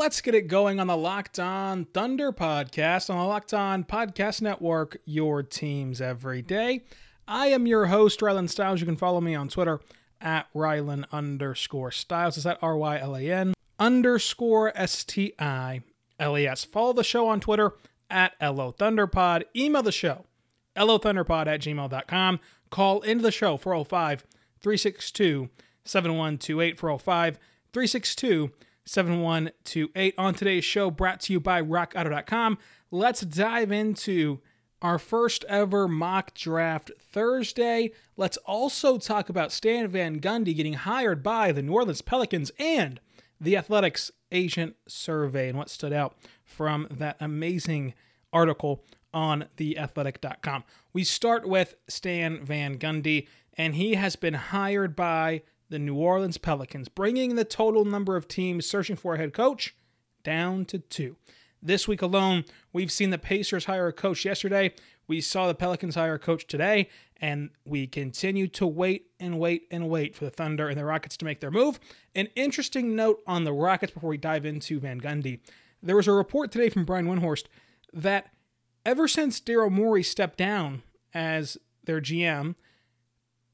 Let's get it going on the Locked On Thunder podcast on the Locked On Podcast Network, your teams every day. I am your host, Rylan Stiles. You can follow me on Twitter at Rylan underscore Stiles. Is that R Y L A N underscore S T I L E S. Follow the show on Twitter at LO Thunderpod. Email the show, LOThunderpod at gmail.com. Call into the show 405 362 7128 405 362 7128. On today's show, brought to you by RockAuto.com, let's dive into our first ever mock draft Thursday. Let's also talk about Stan Van Gundy getting hired by the New Orleans Pelicans and the Athletic's Agent Survey and what stood out from that amazing article on theathletic.com. We start with Stan Van Gundy, and he has been hired by the New Orleans Pelicans, bringing the total number of teams searching for a head coach down to two. This week alone, we've seen the Pacers hire a coach yesterday. We saw the Pelicans hire a coach today, and we continue to wait and wait and wait for the Thunder and the Rockets to make their move. An interesting note on the Rockets before we dive into Van Gundy. There was a report today from Brian Windhorst that ever since Daryl Morey stepped down as their GM,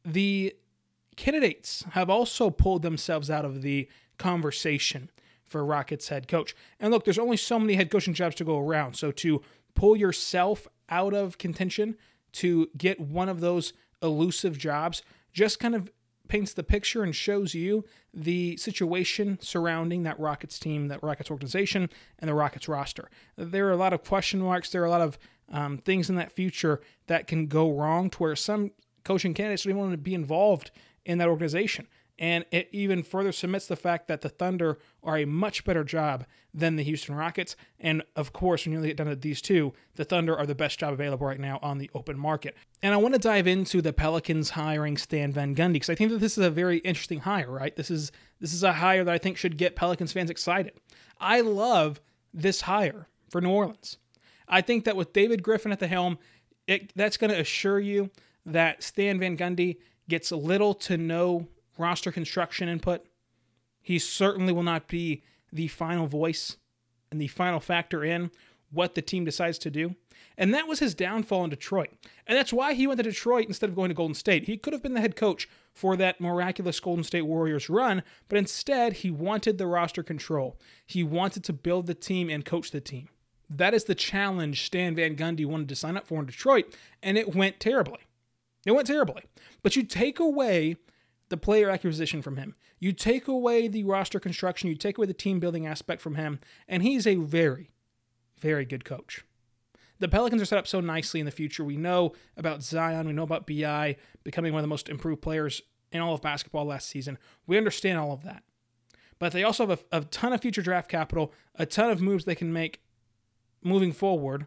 the candidates have also pulled themselves out of the conversation for Rockets head coach. And look, there's only so many head coaching jobs to go around. So to pull yourself out of contention to get one of those elusive jobs just kind of paints the picture and shows you the situation surrounding that Rockets team, that Rockets organization, and the Rockets roster. There are a lot of question marks. There are a lot of um, things in that future that can go wrong to where some coaching candidates don't even want to be involved in that organization. And it even further submits the fact that the Thunder are a much better job than the Houston Rockets. And of course, when you get down to these two, the Thunder are the best job available right now on the open market. And I want to dive into the Pelicans hiring Stan Van Gundy because I think that this is a very interesting hire, right? This is this is a hire that I think should get Pelicans fans excited. I love this hire for New Orleans. I think that with David Griffin at the helm, it, that's going to assure you that Stan Van Gundy gets little to no roster construction input. He certainly will not be the final voice and the final factor in what the team decides to do. And that was his downfall in Detroit. And that's why he went to Detroit instead of going to Golden State. He could have been the head coach for that miraculous Golden State Warriors run, but instead he wanted the roster control. He wanted to build the team and coach the team. That is the challenge Stan Van Gundy wanted to sign up for in Detroit, and it went terribly. It went terribly. But you take away the player acquisition from him. You take away the roster construction, you take away the team building aspect from him, and he's a very, very good coach. The Pelicans are set up so nicely in the future. We know about Zion, we know about BI becoming one of the most improved players in all of basketball last season. We understand all of that. But they also have a, a ton of future draft capital, a ton of moves they can make moving forward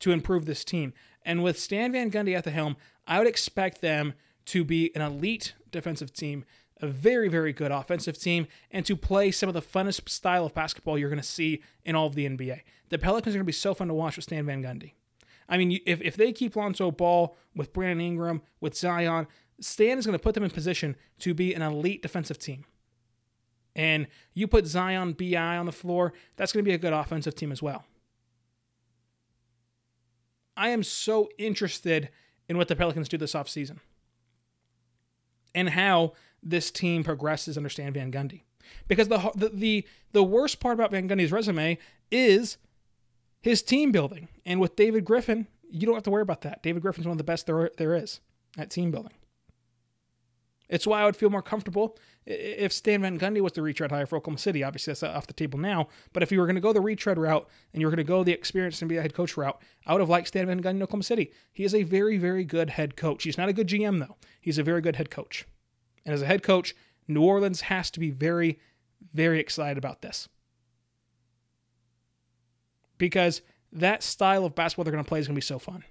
to improve this team. And with Stan Van Gundy at the helm, I would expect them to be an elite defensive team, a very, very good offensive team, and to play some of the funnest style of basketball you're going to see in all of the NBA. The Pelicans are going to be so fun to watch with Stan Van Gundy. I mean, if, if they keep Lonzo Ball with Brandon Ingram, with Zion, Stan is going to put them in position to be an elite defensive team. And you put Zion BI on the floor, that's going to be a good offensive team as well. I am so interested in what the Pelicans do this offseason and how this team progresses under Stan Van Gundy. Because the, the the the worst part about Van Gundy's resume is his team building. And with David Griffin, you don't have to worry about that. David Griffin's one of the best there there is at team building. It's why I would feel more comfortable if Stan Van Gundy was the retread hire for Oklahoma City. Obviously, that's off the table now. But if you were going to go the retread route and you were going to go the experienced a head coach route, I would have liked Stan Van Gundy in Oklahoma City. He is a very, very good head coach. He's not a good GM, though. He's a very good head coach. And as a head coach, New Orleans has to be very, very excited about this. Because that style of basketball they're going to play is going to be so fun.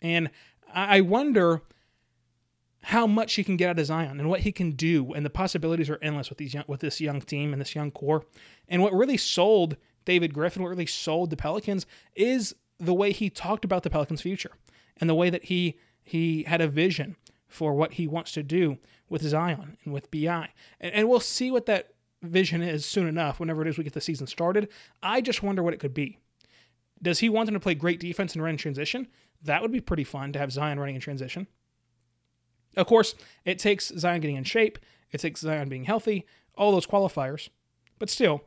And I wonder how much he can get out of Zion and what he can do, and the possibilities are endless with these young, with this young team and this young core. And what really sold David Griffin, what really sold the Pelicans, is the way he talked about the Pelicans' future and the way that he he had a vision for what he wants to do with Zion and with BI. And, and we'll see what that vision is soon enough. Whenever it is we get the season started, I just wonder what it could be. Does he want them to play great defense and run in transition? That would be pretty fun to have Zion running in transition. Of course, it takes Zion getting in shape, it takes Zion being healthy, all those qualifiers. But still,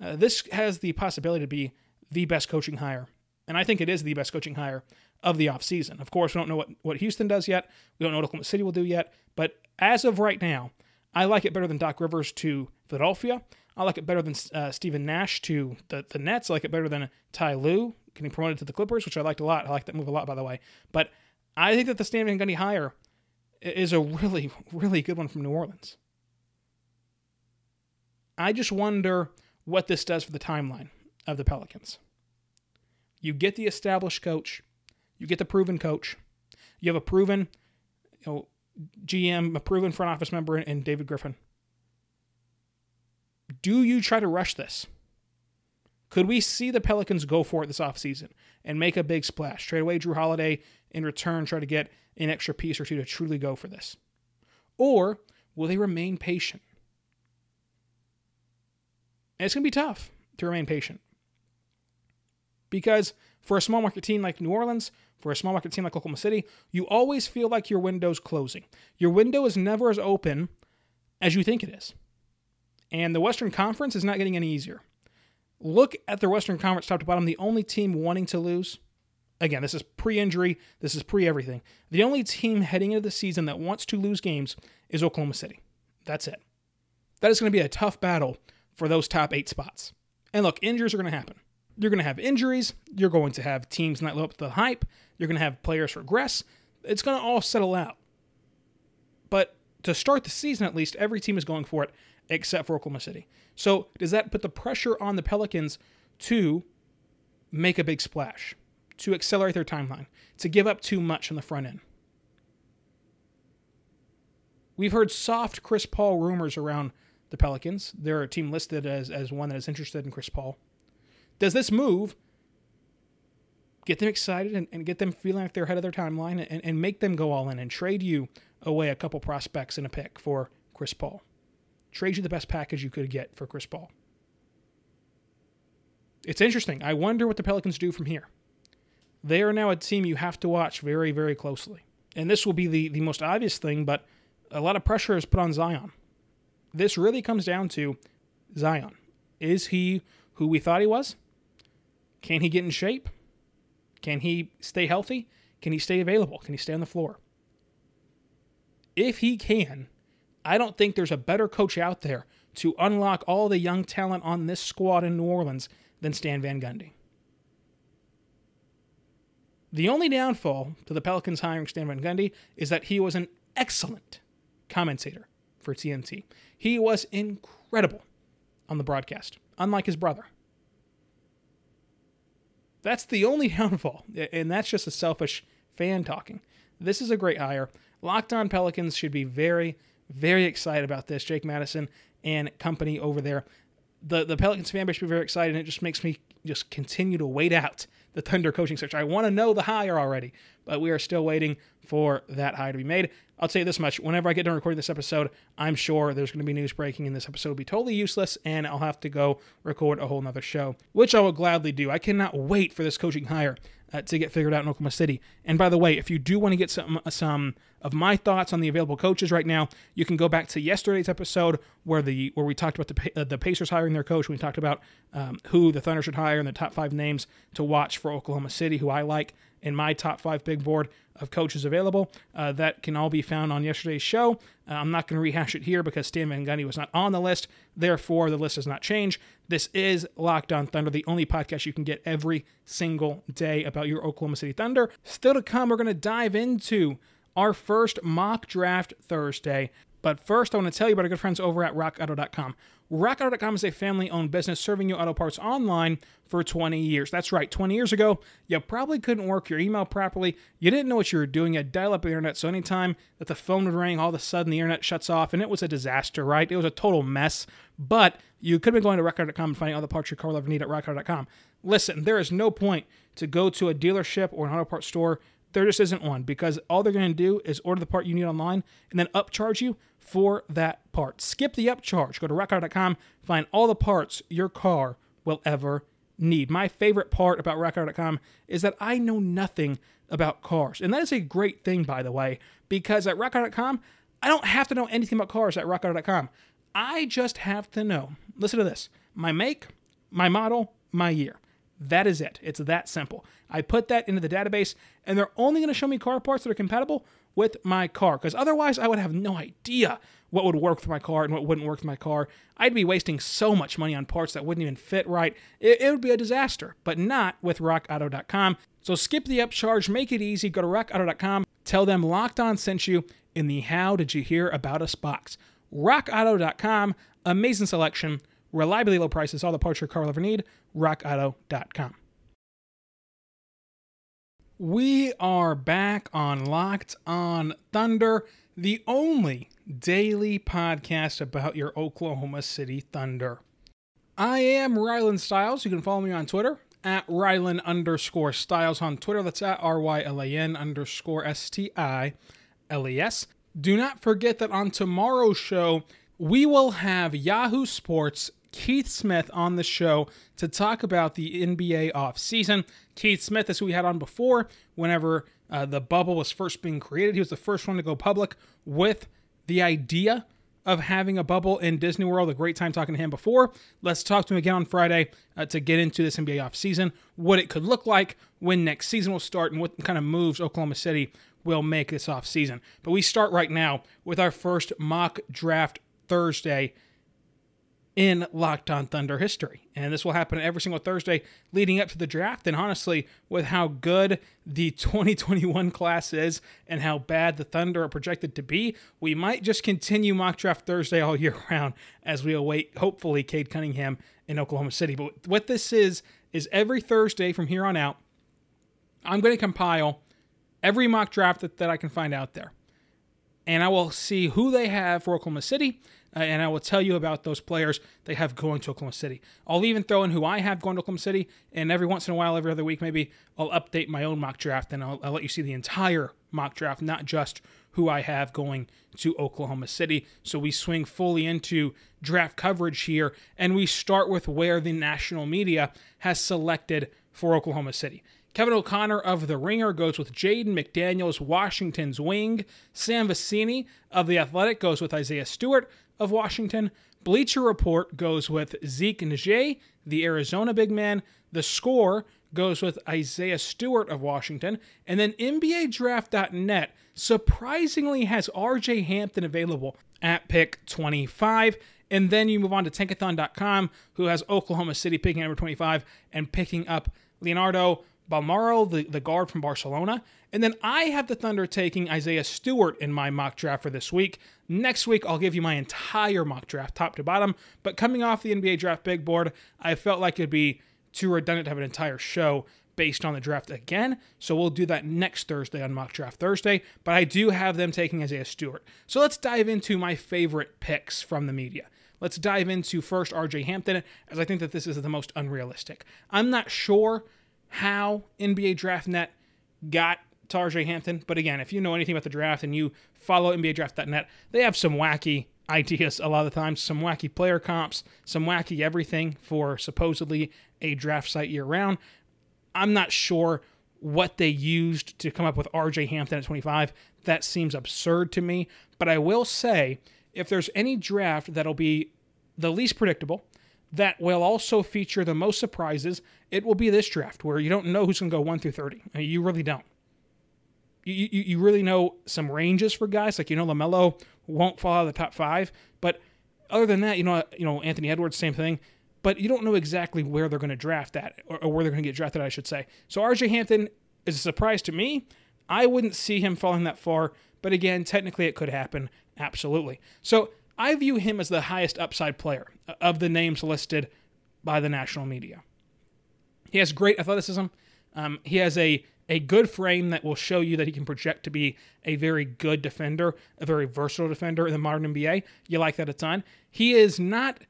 uh, this has the possibility to be the best coaching hire. And I think it is the best coaching hire of the offseason. Of course, we don't know what, what Houston does yet. We don't know what Oklahoma City will do yet. But as of right now, I like it better than Doc Rivers to Philadelphia. I like it better than uh, Stephen Nash to the, the Nets. I like it better than Ty Lue getting promoted to the Clippers, which I liked a lot. I like that move a lot, by the way. But I think that the Stan Van Gundy hire is a really, really good one from New Orleans. I just wonder what this does for the timeline of the Pelicans. You get the established coach, you get the proven coach, you have a proven you know, GM, a proven front office member in David Griffin. Do you try to rush this? Could we see the Pelicans go for it this offseason and make a big splash? Trade away Jrue Holiday, in return, try to get an extra piece or two to truly go for this? Or will they remain patient? And it's going to be tough to remain patient. Because for a small market team like New Orleans, for a small market team like Oklahoma City, you always feel like your window's closing. Your window is never as open as you think it is. And the Western Conference is not getting any easier. Look at the Western Conference top to bottom. The only team wanting to lose Again, this is pre injury, this is pre everything. The only team heading into the season that wants to lose games is Oklahoma City. That's it. That is going to be a tough battle for those top eight spots. And look, injuries are going to happen. You're going to have injuries. You're going to have teams not live up to the hype. You're going to have players regress. It's going to all settle out. But to start the season, at least, every team is going for it except for Oklahoma City. So does that put the pressure on the Pelicans to make a big splash? to accelerate their timeline, to give up too much on the front end. We've heard soft Chris Paul rumors around the Pelicans. They're a team listed as, as one that is interested in Chris Paul. Does this move get them excited and, and get them feeling like they're ahead of their timeline and, and make them go all in and trade you away a couple prospects and a pick for Chris Paul? Trade you the best package you could get for Chris Paul. It's interesting. I wonder what the Pelicans do from here they are now a team you have to watch very, very closely. And this will be the, the most obvious thing, but a lot of pressure is put on Zion. This really comes down to Zion. Is he who we thought he was? Can he get in shape? Can he stay healthy? Can he stay available? Can he stay on the floor? If he can, I don't think there's a better coach out there to unlock all the young talent on this squad in New Orleans than Stan Van Gundy. The only downfall to the Pelicans hiring Stan Van Gundy is that he was an excellent commentator for TNT. He was incredible on the broadcast, unlike his brother. That's the only downfall, and that's just a selfish fan talking. This is a great hire. Locked on Pelicans should be very, very excited about this. Jake Madison and company over there. The the Pelicans fan base should be very excited, and it just makes me just continue to wait out the Thunder coaching search. I want to know the hire already, but we are still waiting for that hire to be made. I'll tell you this much whenever I get done recording this episode, I'm sure there's going to be news breaking, and this episode will be totally useless, and I'll have to go record a whole nother show, which I will gladly do. I cannot wait for this coaching hire uh, to get figured out in Oklahoma City. And by the way, if you do want to get some some of my thoughts on the available coaches right now, you can go back to yesterday's episode where the where we talked about the uh, the Pacers hiring their coach. We talked about um, who the Thunder should hire and the top five names to watch for Oklahoma City, who I like in my top five big board of coaches available. Uh, that can all be found on yesterday's show. Uh, I'm not going to rehash it here because Stan Van Gundy was not on the list. Therefore, the list does not change. This is Locked On Thunder, the only podcast you can get every single day about your Oklahoma City Thunder. Still to come, we're going to dive into our first mock draft Thursday. But first, I want to tell you about our good friends over at rockauto.com. RockAuto.com is a family owned business serving you auto parts online for 20 years. That's right, 20 years ago, you probably couldn't work your email properly. You didn't know what you were doing. You dial up internet, so anytime that the phone would ring, all of a sudden the internet shuts off, and it was a disaster, right? It was a total mess. But you could have been going to RockAuto.com and finding all the parts your car will ever need at RockAuto.com. Listen, there is no point to go to a dealership or an auto parts store there just isn't one because all they're going to do is order the part you need online and then upcharge you for that part. Skip the upcharge. Go to rockauto.com, find all the parts your car will ever need. My favorite part about rockauto.com is that I know nothing about cars. And that is a great thing, by the way, because at rockauto.com, I don't have to know anything about cars at rockauto.com. I just have to know, listen to this, my make, my model, my year. That is it. It's that simple. I put that into the database, and they're only going to show me car parts that are compatible with my car, because otherwise I would have no idea what would work with my car and what wouldn't work with my car. I'd be wasting so much money on parts that wouldn't even fit right. It, it would be a disaster, but not with RockAuto.com. So skip the upcharge, make it easy. Go to RockAuto.com, tell them Locked On sent you in the How Did You Hear About Us box. RockAuto.com, amazing selection reliably low prices, all the parts your car will ever need. RockAuto.com. We are back on Locked on Thunder, the only daily podcast about your Oklahoma City Thunder. I am Rylan Stiles. You can follow me on Twitter at Rylan underscore Stiles on Twitter. That's at R Y L A N underscore S T I L E S. Do not forget that on tomorrow's show, we will have Yahoo Sports Keith Smith on the show to talk about the NBA offseason. Keith Smith is who we had on before whenever uh, the bubble was first being created. He was the first one to go public with the idea of having a bubble in Disney World. A great time talking to him before. Let's talk to him again on Friday uh, to get into this NBA offseason, what it could look like, when next season will start, and what kind of moves Oklahoma City will make this offseason. But we start right now with our first mock draft Thursday in Locked On Thunder history. And this will happen every single Thursday leading up to the draft. And honestly, with how good the 2021 class is and how bad the Thunder are projected to be, we might just continue Mock Draft Thursday all year round as we await, hopefully, Cade Cunningham in Oklahoma City. But what this is, is every Thursday from here on out, I'm going to compile every mock draft that, that I can find out there. And I will see who they have for Oklahoma City Uh, and I will tell you about those players they have going to Oklahoma City. I'll even throw in who I have going to Oklahoma City, and every once in a while, every other week, maybe I'll update my own mock draft, and I'll, I'll let you see the entire mock draft, not just who I have going to Oklahoma City. So we swing fully into draft coverage here, and we start with where the national media has selected for Oklahoma City. Kevin O'Connor of The Ringer goes with Jaden McDaniels, Washington's wing. Sam Vecenie of The Athletic goes with Isaiah Stewart of Washington. Bleacher Report goes with Zeke Nnaji, the Arizona big man. The score goes with Isaiah Stewart of Washington. And then NBADraft.net surprisingly has RJ Hampton available at pick 25. And then you move on to Tankathon.com, who has Oklahoma City picking number 25 and picking up Leonardo Bolmaro, the, the guard from Barcelona. And then I have the Thunder taking Isaiah Stewart in my mock draft for this week. Next week, I'll give you my entire mock draft, top to bottom. But coming off the NBA draft big board, I felt like it'd be too redundant to have an entire show based on the draft again. So we'll do that next Thursday on Mock Draft Thursday. But I do have them taking Isaiah Stewart. So let's dive into my favorite picks from the media. Let's dive into first RJ Hampton, as I think that this is the most unrealistic. I'm not sure how NBA DraftNet got RJ Hampton, but again, if you know anything about the draft and you follow NBA Draft.net, they have some wacky ideas a lot of the times, some wacky player comps, some wacky everything for supposedly a draft site year round. I'm not sure what they used to come up with RJ Hampton at 25. That seems absurd to me, but I will say if there's any draft that'll be the least predictable, that will also feature the most surprises, it will be this draft where you don't know who's going to go 1 through 30. I mean, you really don't. You, you, you really know some ranges for guys. Like, you know, LaMelo won't fall out of the top five. But other than that, you know, you know Anthony Edwards, same thing. But you don't know exactly where they're going to draft that or, or where they're going to get drafted, I should say. So RJ Hampton is a surprise to me. I wouldn't see him falling that far. But again, technically it could happen. Absolutely. So I view him as the highest upside player of the names listed by the national media. He has great athleticism. Um, he has a a good frame that will show you that he can project to be a very good defender, a very versatile defender in the modern NBA. You like that a ton. He is not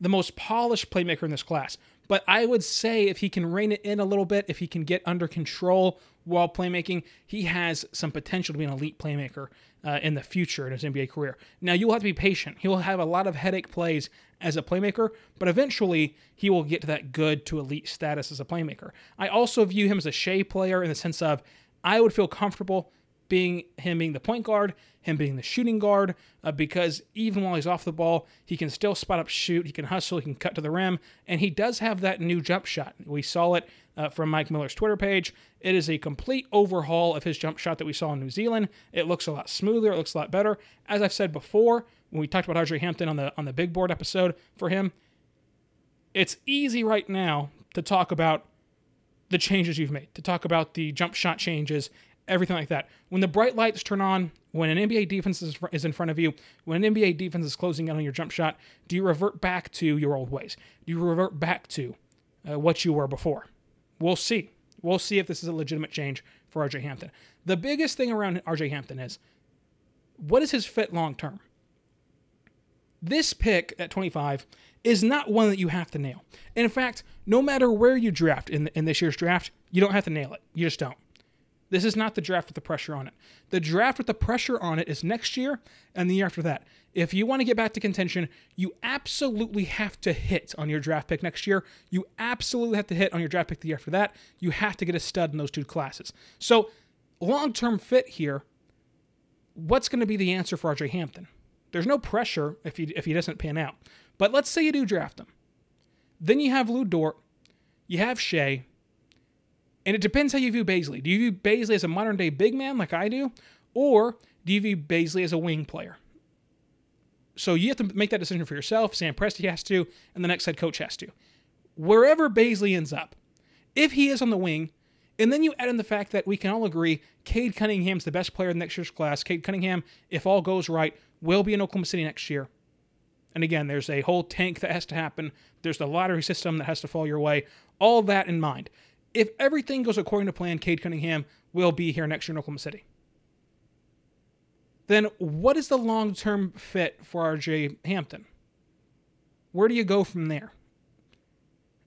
the most polished playmaker in this class, but I would say if he can rein it in a little bit, if he can get under control while playmaking, he has some potential to be an elite playmaker uh, in the future in his NBA career. Now, you will have to be patient. He will have a lot of headache plays as a playmaker, but eventually he will get to that good to elite status as a playmaker. I also view him as a Shai player in the sense of I would feel comfortable being him being the point guard, him being the shooting guard, uh, because even while he's off the ball, he can still spot up, shoot, he can hustle, he can cut to the rim, and he does have that new jump shot. We saw it uh, from Mike Miller's Twitter page. It is a complete overhaul of his jump shot that we saw in New Zealand. It looks a lot smoother, it looks a lot better. As I've said before, when we talked about RJ Hampton on the on the big board episode for him, it's easy right now to talk about the changes you've made, to talk about the jump shot changes everything like that. When the bright lights turn on, when an NBA defense is, is in front of you, when an NBA defense is closing in on your jump shot, do you revert back to your old ways? Do you revert back to uh, what you were before? We'll see. We'll see if this is a legitimate change for RJ Hampton. The biggest thing around RJ Hampton is what is his fit long term? This pick at 25 is not one that you have to nail. In fact, no matter where you draft in, in this year's draft, you don't have to nail it. You just don't. This is not the draft with the pressure on it. The draft with the pressure on it is next year and the year after that. If you want to get back to contention, you absolutely have to hit on your draft pick next year. You absolutely have to hit on your draft pick the year after that. You have to get a stud in those two classes. So, long term fit here, what's going to be the answer for RJ Hampton? There's no pressure if he, if he doesn't pan out. But let's say you do draft him. Then you have Lu Dort, you have Shai, and it depends how you view Bazley. Do you view Bazley as a modern day big man like I do? Or do you view Bazley as a wing player? So you have to make that decision for yourself. Sam Presti has to, and the next head coach has to. Wherever Bazley ends up, if he is on the wing, and then you add in the fact that we can all agree Cade Cunningham's the best player in next year's class. Cade Cunningham, if all goes right, will be in Oklahoma City next year. And again, there's a whole tank that has to happen. There's the lottery system that has to fall your way. All that in mind if everything goes according to plan, Cade Cunningham will be here next year in Oklahoma City. Then what is the long term fit for RJ Hampton? Where do you go from there?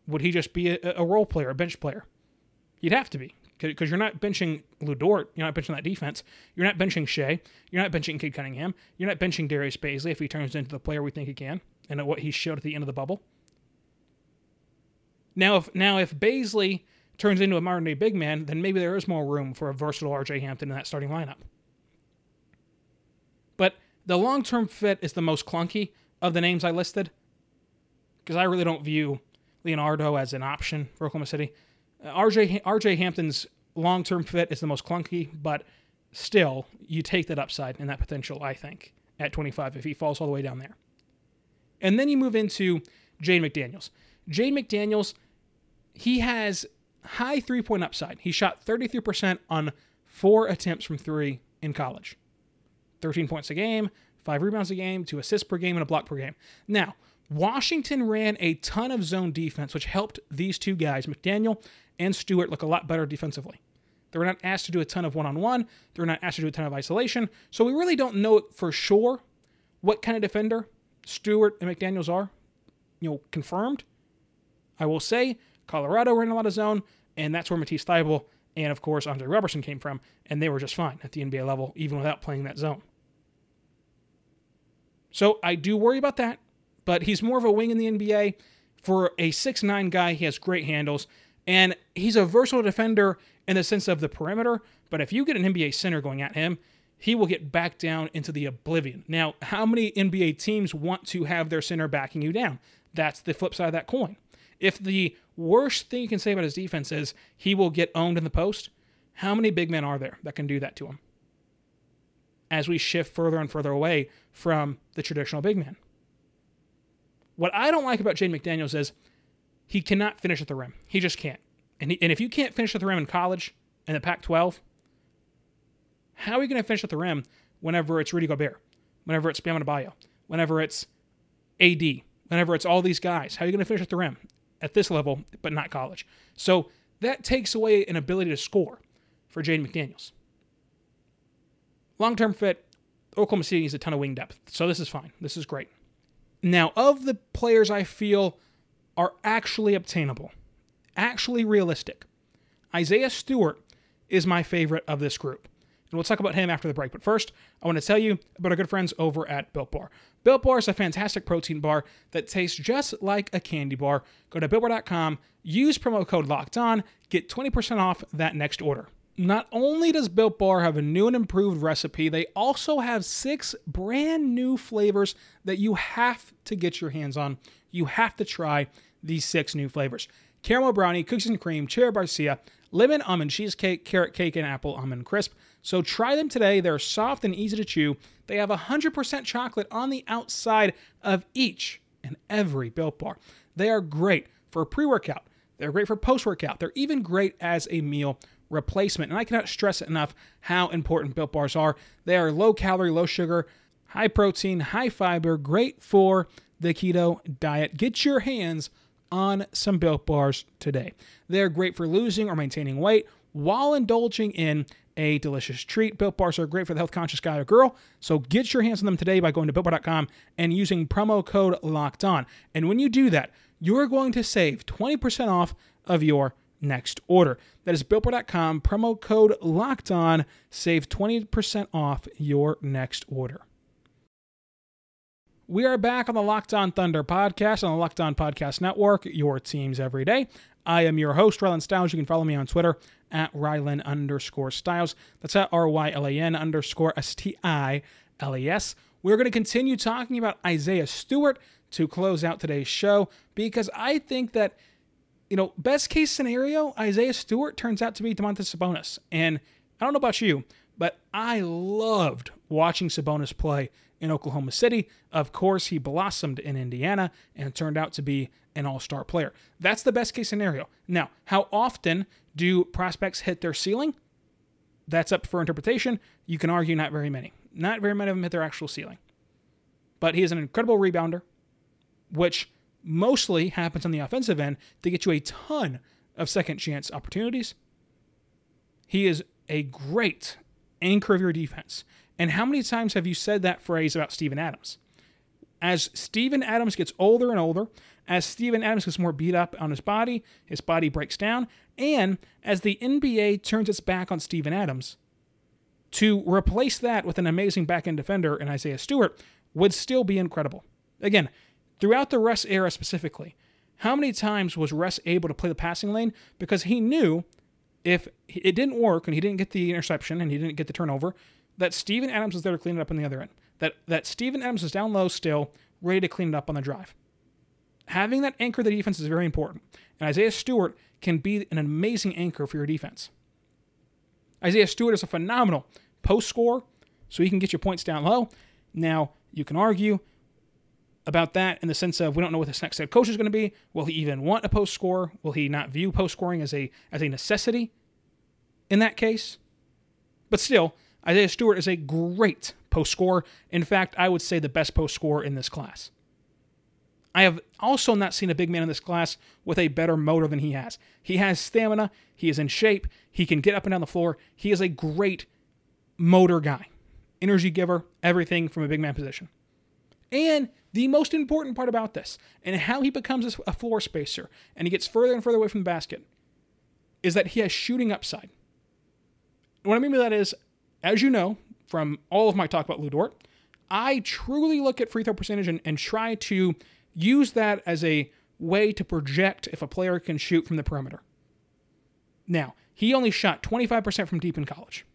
Would he just be a, a role player, a bench player? You'd have to be because you're not benching Lu Dort, you're not benching that defense, you're not benching Shai, you're not benching Cade Cunningham, you're not benching Darius Bazley if he turns into the player we think he can and what he showed at the end of the bubble. Now, if now if Bazley turns into a modern day big man, then maybe there is more room for a versatile RJ Hampton in that starting lineup. But the long term fit is the most clunky of the names I listed because I really don't view Leonardo as an option for Oklahoma City. Uh, RJ, RJ Hampton's long term fit is the most clunky, but still, you take that upside and that potential, I think, at 25 if he falls all the way down there. And then you move into Jaden McDaniels. Jaden McDaniels, he has high three point upside. He shot 33% on four attempts from three in college 13 points a game, five rebounds a game, two assists per game, and a block per game. Now, Washington ran a ton of zone defense, which helped these two guys, McDaniel and Stewart, look a lot better defensively. They were not asked to do a ton of one on one, they were not asked to do a ton of isolation. So we really don't know for sure what kind of defender Stewart and McDaniels are, you know, confirmed. I will say Colorado ran a lot of zone, and that's where Matisse Thybulle and, of course, Andre Roberson came from, and they were just fine at the NBA level, even without playing that zone. So I do worry about that, but he's more of a wing in the NBA. For a six-nine guy, he has great handles, and he's a versatile defender in the sense of the perimeter. But if you get an NBA center going at him, he will get back down into the oblivion. Now, how many NBA teams want to have their center backing you down? That's the flip side of that coin. If the worst thing you can say about his defense is he will get owned in the post, how many big men are there that can do that to him? As we shift further and further away from the traditional big man. What I don't like about Jaden McDaniels is he cannot finish at the rim. He just can't. And, he, and if you can't finish at the rim in college in the Pac 12, how are you going to finish at the rim whenever it's Rudy Gobert, whenever it's Bam Adebayo, whenever it's AD, whenever it's all these guys? How are you going to finish at the rim at this level, but not college? So that takes away an ability to score for Jaden McDaniels. Long term fit, Oklahoma City needs a ton of wing depth. So this is fine. This is great. Now, of the players I feel are actually obtainable, actually realistic, Isaiah Stewart is my favorite of this group. And we'll talk about him after the break. But first, I want to tell you about our good friends over at Built Bar. Built Bar is a fantastic protein bar that tastes just like a candy bar. Go to BuiltBar.com, use promo code Locked On, get 20% off that next order. Not only does Built Bar have a new and improved recipe, they also have six brand new flavors that you have to get your hands on. You have to try these six new flavors caramel brownie, cookies and cream, cherry barcia, lemon almond cheesecake, carrot cake, and apple almond crisp. So try them today. They're soft and easy to chew. They have 100% chocolate on the outside of each and every Built Bar. They are great for pre workout, they're great for post workout, they're even great as a meal replacement. And I cannot stress enough how important Built Bars are. They are low calorie, low sugar, high protein, high fiber, great for the keto diet. Get your hands on some Built Bars today. They're great for losing or maintaining weight while indulging in a delicious treat. Built Bars are great for the health conscious guy or girl, so get your hands on them today by going to BuiltBar.com and using promo code LOCKED ON. And when you do that, you're going to save 20% off of your next order. That is BuiltBar.com, promo code LOCKED ON, save 20% off your next order. We are back on the Locked On Thunder podcast on the Locked On Podcast Network, your teams every day. I am your host, Rylan Stiles. You can follow me on Twitter at Rylan underscore Stiles. That's at R Y L A N underscore S T I L E S. We're going to continue talking about Isaiah Stewart to close out today's show because I think that, you know, best case scenario, Isaiah Stewart turns out to be Domantas Sabonis. And I don't know about you, but I loved watching Sabonis play in Oklahoma City. Of course, he blossomed in Indiana and turned out to be an all star player. That's the best case scenario. Now, how often do prospects hit their ceiling? That's up for interpretation. You can argue not very many. Not very many of them hit their actual ceiling. But he is an incredible rebounder, which mostly happens on the offensive end to get you a ton of second chance opportunities. He is a great anchor of your defense. And how many times have you said that phrase about Steven Adams? As Steven Adams gets older and older, as Steven Adams gets more beat up on his body, his body breaks down, and as the NBA turns its back on Steven Adams, to replace that with an amazing back end defender in Isaiah Stewart would still be incredible. Again, throughout the Russ era specifically, how many times was Russ able to play the passing lane because he knew if it didn't work and he didn't get the interception and he didn't get the turnover, that Steven Adams was there to clean it up on the other end. That that Steven Adams is down low still, ready to clean it up on the drive. Having that anchor the defense is very important. And Isaiah Stewart can be an amazing anchor for your defense. Isaiah Stewart is a phenomenal post scorer, so he can get your points down low. Now, you can argue about that in the sense of we don't know what this next head coach is going to be. Will he even want a post score? Will he not view post scoring as a as a necessity in that case? But still, Isaiah Stewart is a great post scorer. In fact, I would say the best post scorer in this class. I have also not seen a big man in this class with a better motor than he has. He has stamina, he is in shape, he can get up and down the floor. He is a great motor guy, energy giver, everything from a big man position. And the most important part about this, and how he becomes a floor spacer and he gets further and further away from the basket, is that he has shooting upside. What I mean by that is, as you know from all of my talk about Lu Dort, I truly look at free throw percentage and, and try to use that as a way to project if a player can shoot from the perimeter. Now, he only shot 25% from deep in college.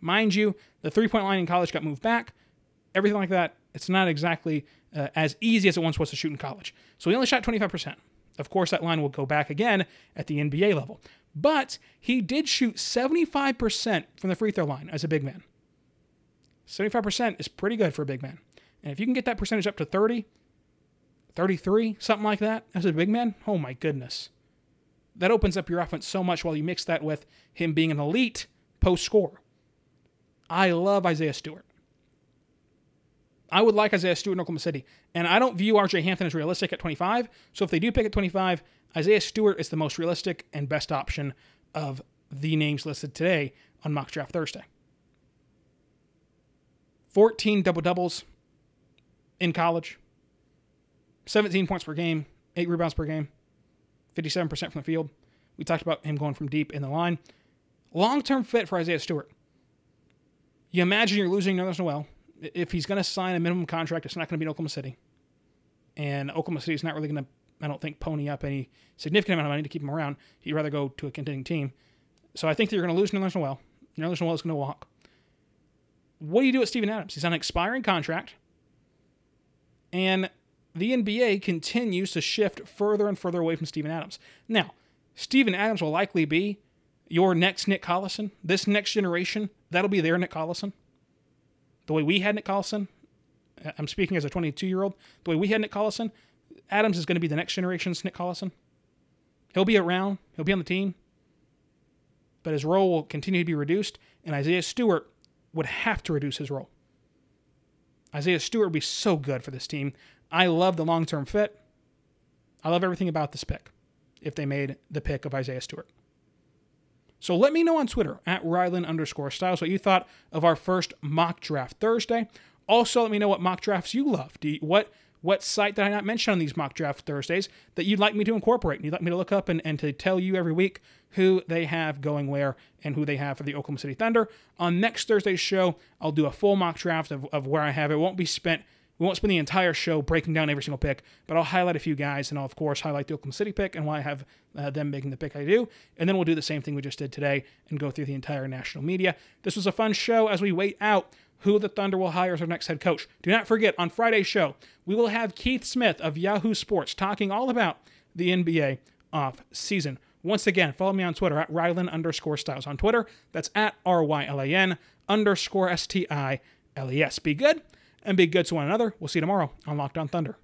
Mind you, the three point line in college got moved back, everything like that. It's not exactly uh, as easy as it once was to shoot in college. So he only shot 25%. Of course, that line will go back again at the NBA level. But he did shoot 75% from the free throw line as a big man. 75% is pretty good for a big man. And if you can get that percentage up to 30, 33, something like that, as a big man, oh my goodness. That opens up your offense so much while you mix that with him being an elite post scorer. I love Isaiah Stewart. I would like Isaiah Stewart in Oklahoma City. And I don't view RJ Hampton as realistic at 25. So if they do pick at 25, Isaiah Stewart is the most realistic and best option of the names listed today on Mock Draft Thursday. 14 double doubles in college, 17 points per game, 8 rebounds per game, 57% from the field. We talked about him going from deep in the line. Long term fit for Isaiah Stewart. You imagine you're losing Nerlens Noel. If he's going to sign a minimum contract, it's not going to be in Oklahoma City. And Oklahoma City is not really going to, I don't think, pony up any significant amount of money to keep him around. He'd rather go to a contending team. So I think that you're going to lose Nerlens Noel. Nerlens Noel is going to walk. What do you do with Steven Adams? He's on an expiring contract. And the NBA continues to shift further and further away from Steven Adams. Now, Steven Adams will likely be your next Nick Collison. This next generation, that'll be their Nick Collison. The way we had Nick Collison, I'm speaking as a 22 year old, the way we had Nick Collison, Adams is going to be the next generation's Nick Collison. He'll be around, he'll be on the team, but his role will continue to be reduced, and Isaiah Stewart would have to reduce his role. Isaiah Stewart would be so good for this team. I love the long term fit. I love everything about this pick if they made the pick of Isaiah Stewart. So let me know on Twitter at Rylan underscore Stiles what you thought of our first mock draft Thursday. Also, let me know what mock drafts you love. You, what what site did I not mention on these mock draft Thursdays that you'd like me to incorporate? And you'd like me to look up and, and to tell you every week who they have going where and who they have for the Oklahoma City Thunder. On next Thursday's show, I'll do a full mock draft of, of where I have it won't be spent we won't spend the entire show breaking down every single pick, but I'll highlight a few guys, and I'll, of course, highlight the Oklahoma City pick and why I have uh, them making the pick I do. And then we'll do the same thing we just did today and go through the entire national media. This was a fun show as we wait out who the Thunder will hire as their next head coach. Do not forget, on Friday's show, we will have Keith Smith of Yahoo Sports talking all about the NBA off season. Once again, follow me on Twitter at Rylan underscore Stiles. On Twitter, that's at R Y L A N underscore S T I L E S. Be good and be good to one another. We'll see you tomorrow on Locked On Thunder.